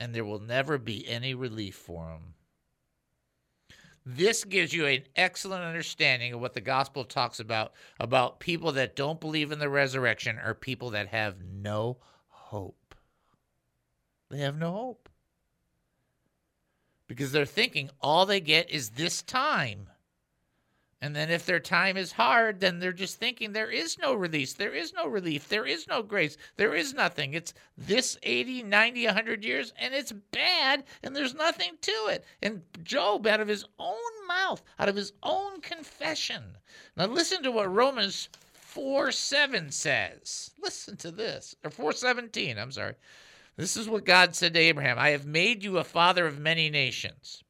And there will never be any relief for him. This gives you an excellent understanding of what the gospel talks about about people that don't believe in the resurrection are people that have no hope. They have no hope. Because they're thinking all they get is this time. And then if their time is hard, then they're just thinking there is no release, there is no relief, there is no grace, there is nothing. It's this 80, 90, 100 years, and it's bad, and there's nothing to it. And Job, out of his own mouth, out of his own confession. Now listen to what Romans 4 7 says. Listen to this, or 417, I'm sorry. This is what God said to Abraham I have made you a father of many nations.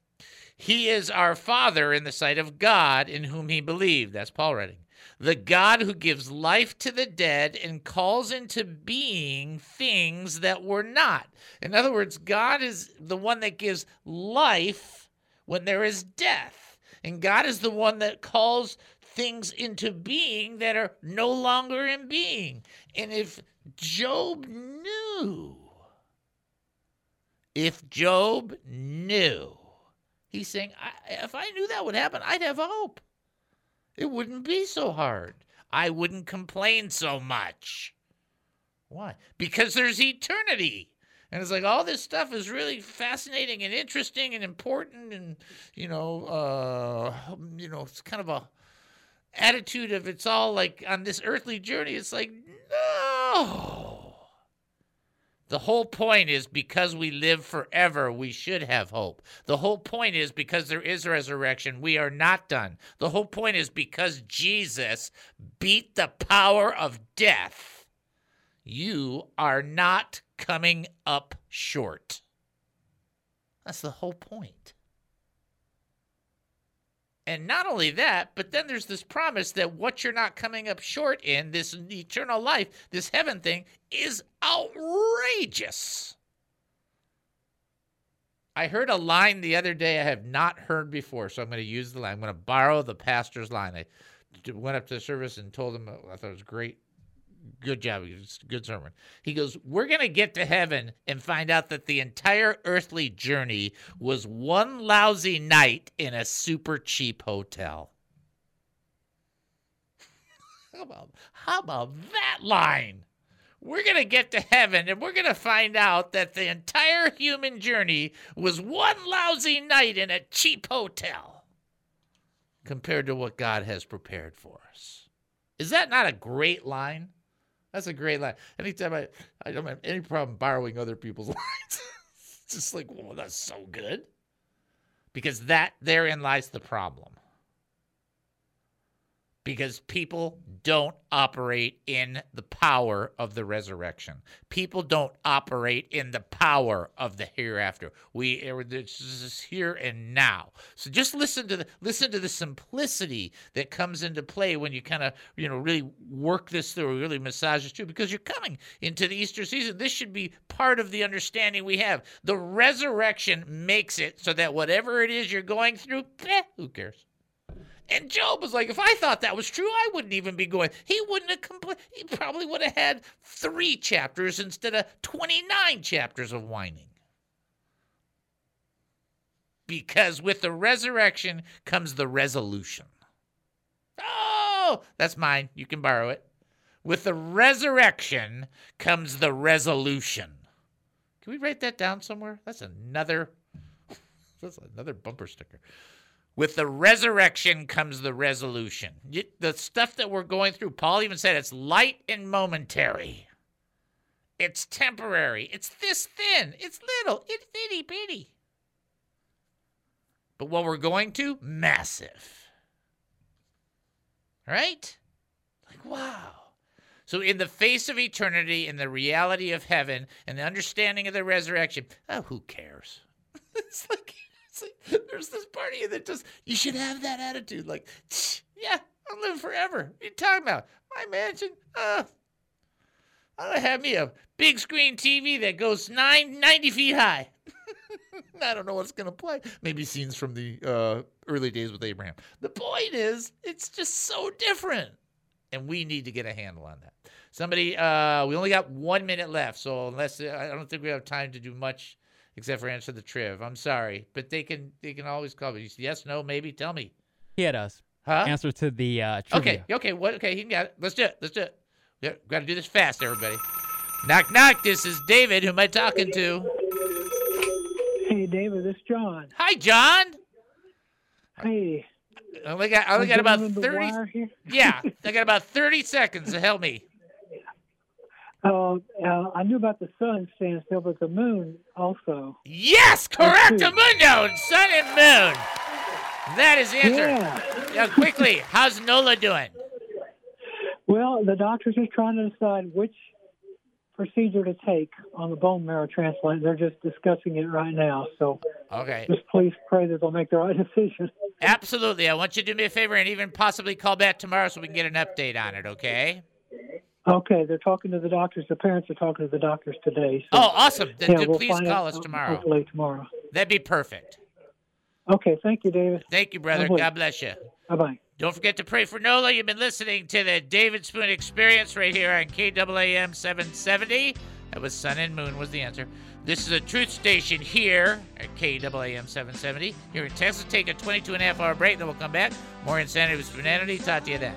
He is our Father in the sight of God in whom he believed. That's Paul writing. The God who gives life to the dead and calls into being things that were not. In other words, God is the one that gives life when there is death. And God is the one that calls things into being that are no longer in being. And if Job knew, if Job knew, He's saying, if I knew that would happen, I'd have hope. It wouldn't be so hard. I wouldn't complain so much. Why? Because there's eternity. And it's like all this stuff is really fascinating and interesting and important and you know, uh, you know, it's kind of a attitude of it's all like on this earthly journey. It's like no. The whole point is because we live forever, we should have hope. The whole point is because there is a resurrection, we are not done. The whole point is because Jesus beat the power of death, you are not coming up short. That's the whole point. And not only that, but then there's this promise that what you're not coming up short in, this eternal life, this heaven thing, is outrageous. I heard a line the other day I have not heard before, so I'm going to use the line. I'm going to borrow the pastor's line. I went up to the service and told him I thought it was great good job. Good sermon. He goes, We're going to get to heaven and find out that the entire earthly journey was one lousy night in a super cheap hotel. how, about, how about that line? We're going to get to heaven and we're going to find out that the entire human journey was one lousy night in a cheap hotel compared to what God has prepared for us. Is that not a great line? That's a great line. Anytime I, I don't have any problem borrowing other people's lines. just like, well, that's so good. Because that therein lies the problem. Because people don't operate in the power of the resurrection. People don't operate in the power of the hereafter. We are this is here and now. So just listen to the listen to the simplicity that comes into play when you kind of you know really work this through, really massage this through, because you're coming into the Easter season. This should be part of the understanding we have. The resurrection makes it so that whatever it is you're going through, eh, who cares? And Job was like, if I thought that was true, I wouldn't even be going. He wouldn't have compl- He probably would have had three chapters instead of 29 chapters of whining. Because with the resurrection comes the resolution. Oh, that's mine. You can borrow it. With the resurrection comes the resolution. Can we write that down somewhere? That's another. That's another bumper sticker. With the resurrection comes the resolution. The stuff that we're going through, Paul even said it's light and momentary. It's temporary. It's this thin. It's little. It's itty bitty. But what we're going to, massive. Right? Like, wow. So, in the face of eternity in the reality of heaven and the understanding of the resurrection, oh, who cares? it's like, like there's this part of you that just, you should have that attitude. Like, yeah, I'll live forever. What are you talking about? My mansion? Uh, I'll have me a big screen TV that goes nine, 90 feet high. I don't know what's going to play. Maybe scenes from the uh, early days with Abraham. The point is, it's just so different. And we need to get a handle on that. Somebody, uh, we only got one minute left. So unless, I don't think we have time to do much except for answer the triv. I'm sorry. But they can they can always call me. Yes, no, maybe. Tell me. He had us. Huh? Answer to the uh, trivia. Okay, okay, what? Okay, he can get it. Let's do it. Let's do it. Yeah, got to do this fast, everybody. Knock, knock. This is David. Who am I talking to? Hey, David, this is John. Hi, John. Hey. I only got, I only got about getting on the thirty. Yeah, I got about thirty seconds to help me. Uh, I knew about the sun staying still, but the moon also. Yes, correct. The Mundo, sun and moon. That is the answer. Yeah. Now, quickly, how's Nola doing? Well, the doctors are trying to decide which procedure to take on the bone marrow transplant. They're just discussing it right now. So Okay. just please pray that they'll make the right decision. Absolutely. I want you to do me a favor and even possibly call back tomorrow so we can get an update on it, okay? Okay, they're talking to the doctors. The parents are talking to the doctors today. So, Oh, awesome. Then yeah, we'll please call us tomorrow. Hopefully tomorrow. That'd be perfect. Okay, thank you, David. Thank you, brother. God bless you. Bye bye. Don't forget to pray for Nola. You've been listening to the David Spoon Experience right here on KAAM 770. That was Sun and Moon was the answer. This is a truth station here at KAAM 770. Here in Texas, take a 22 and a half hour break, then we'll come back. More insanity with Spoonanity. Talk to you then.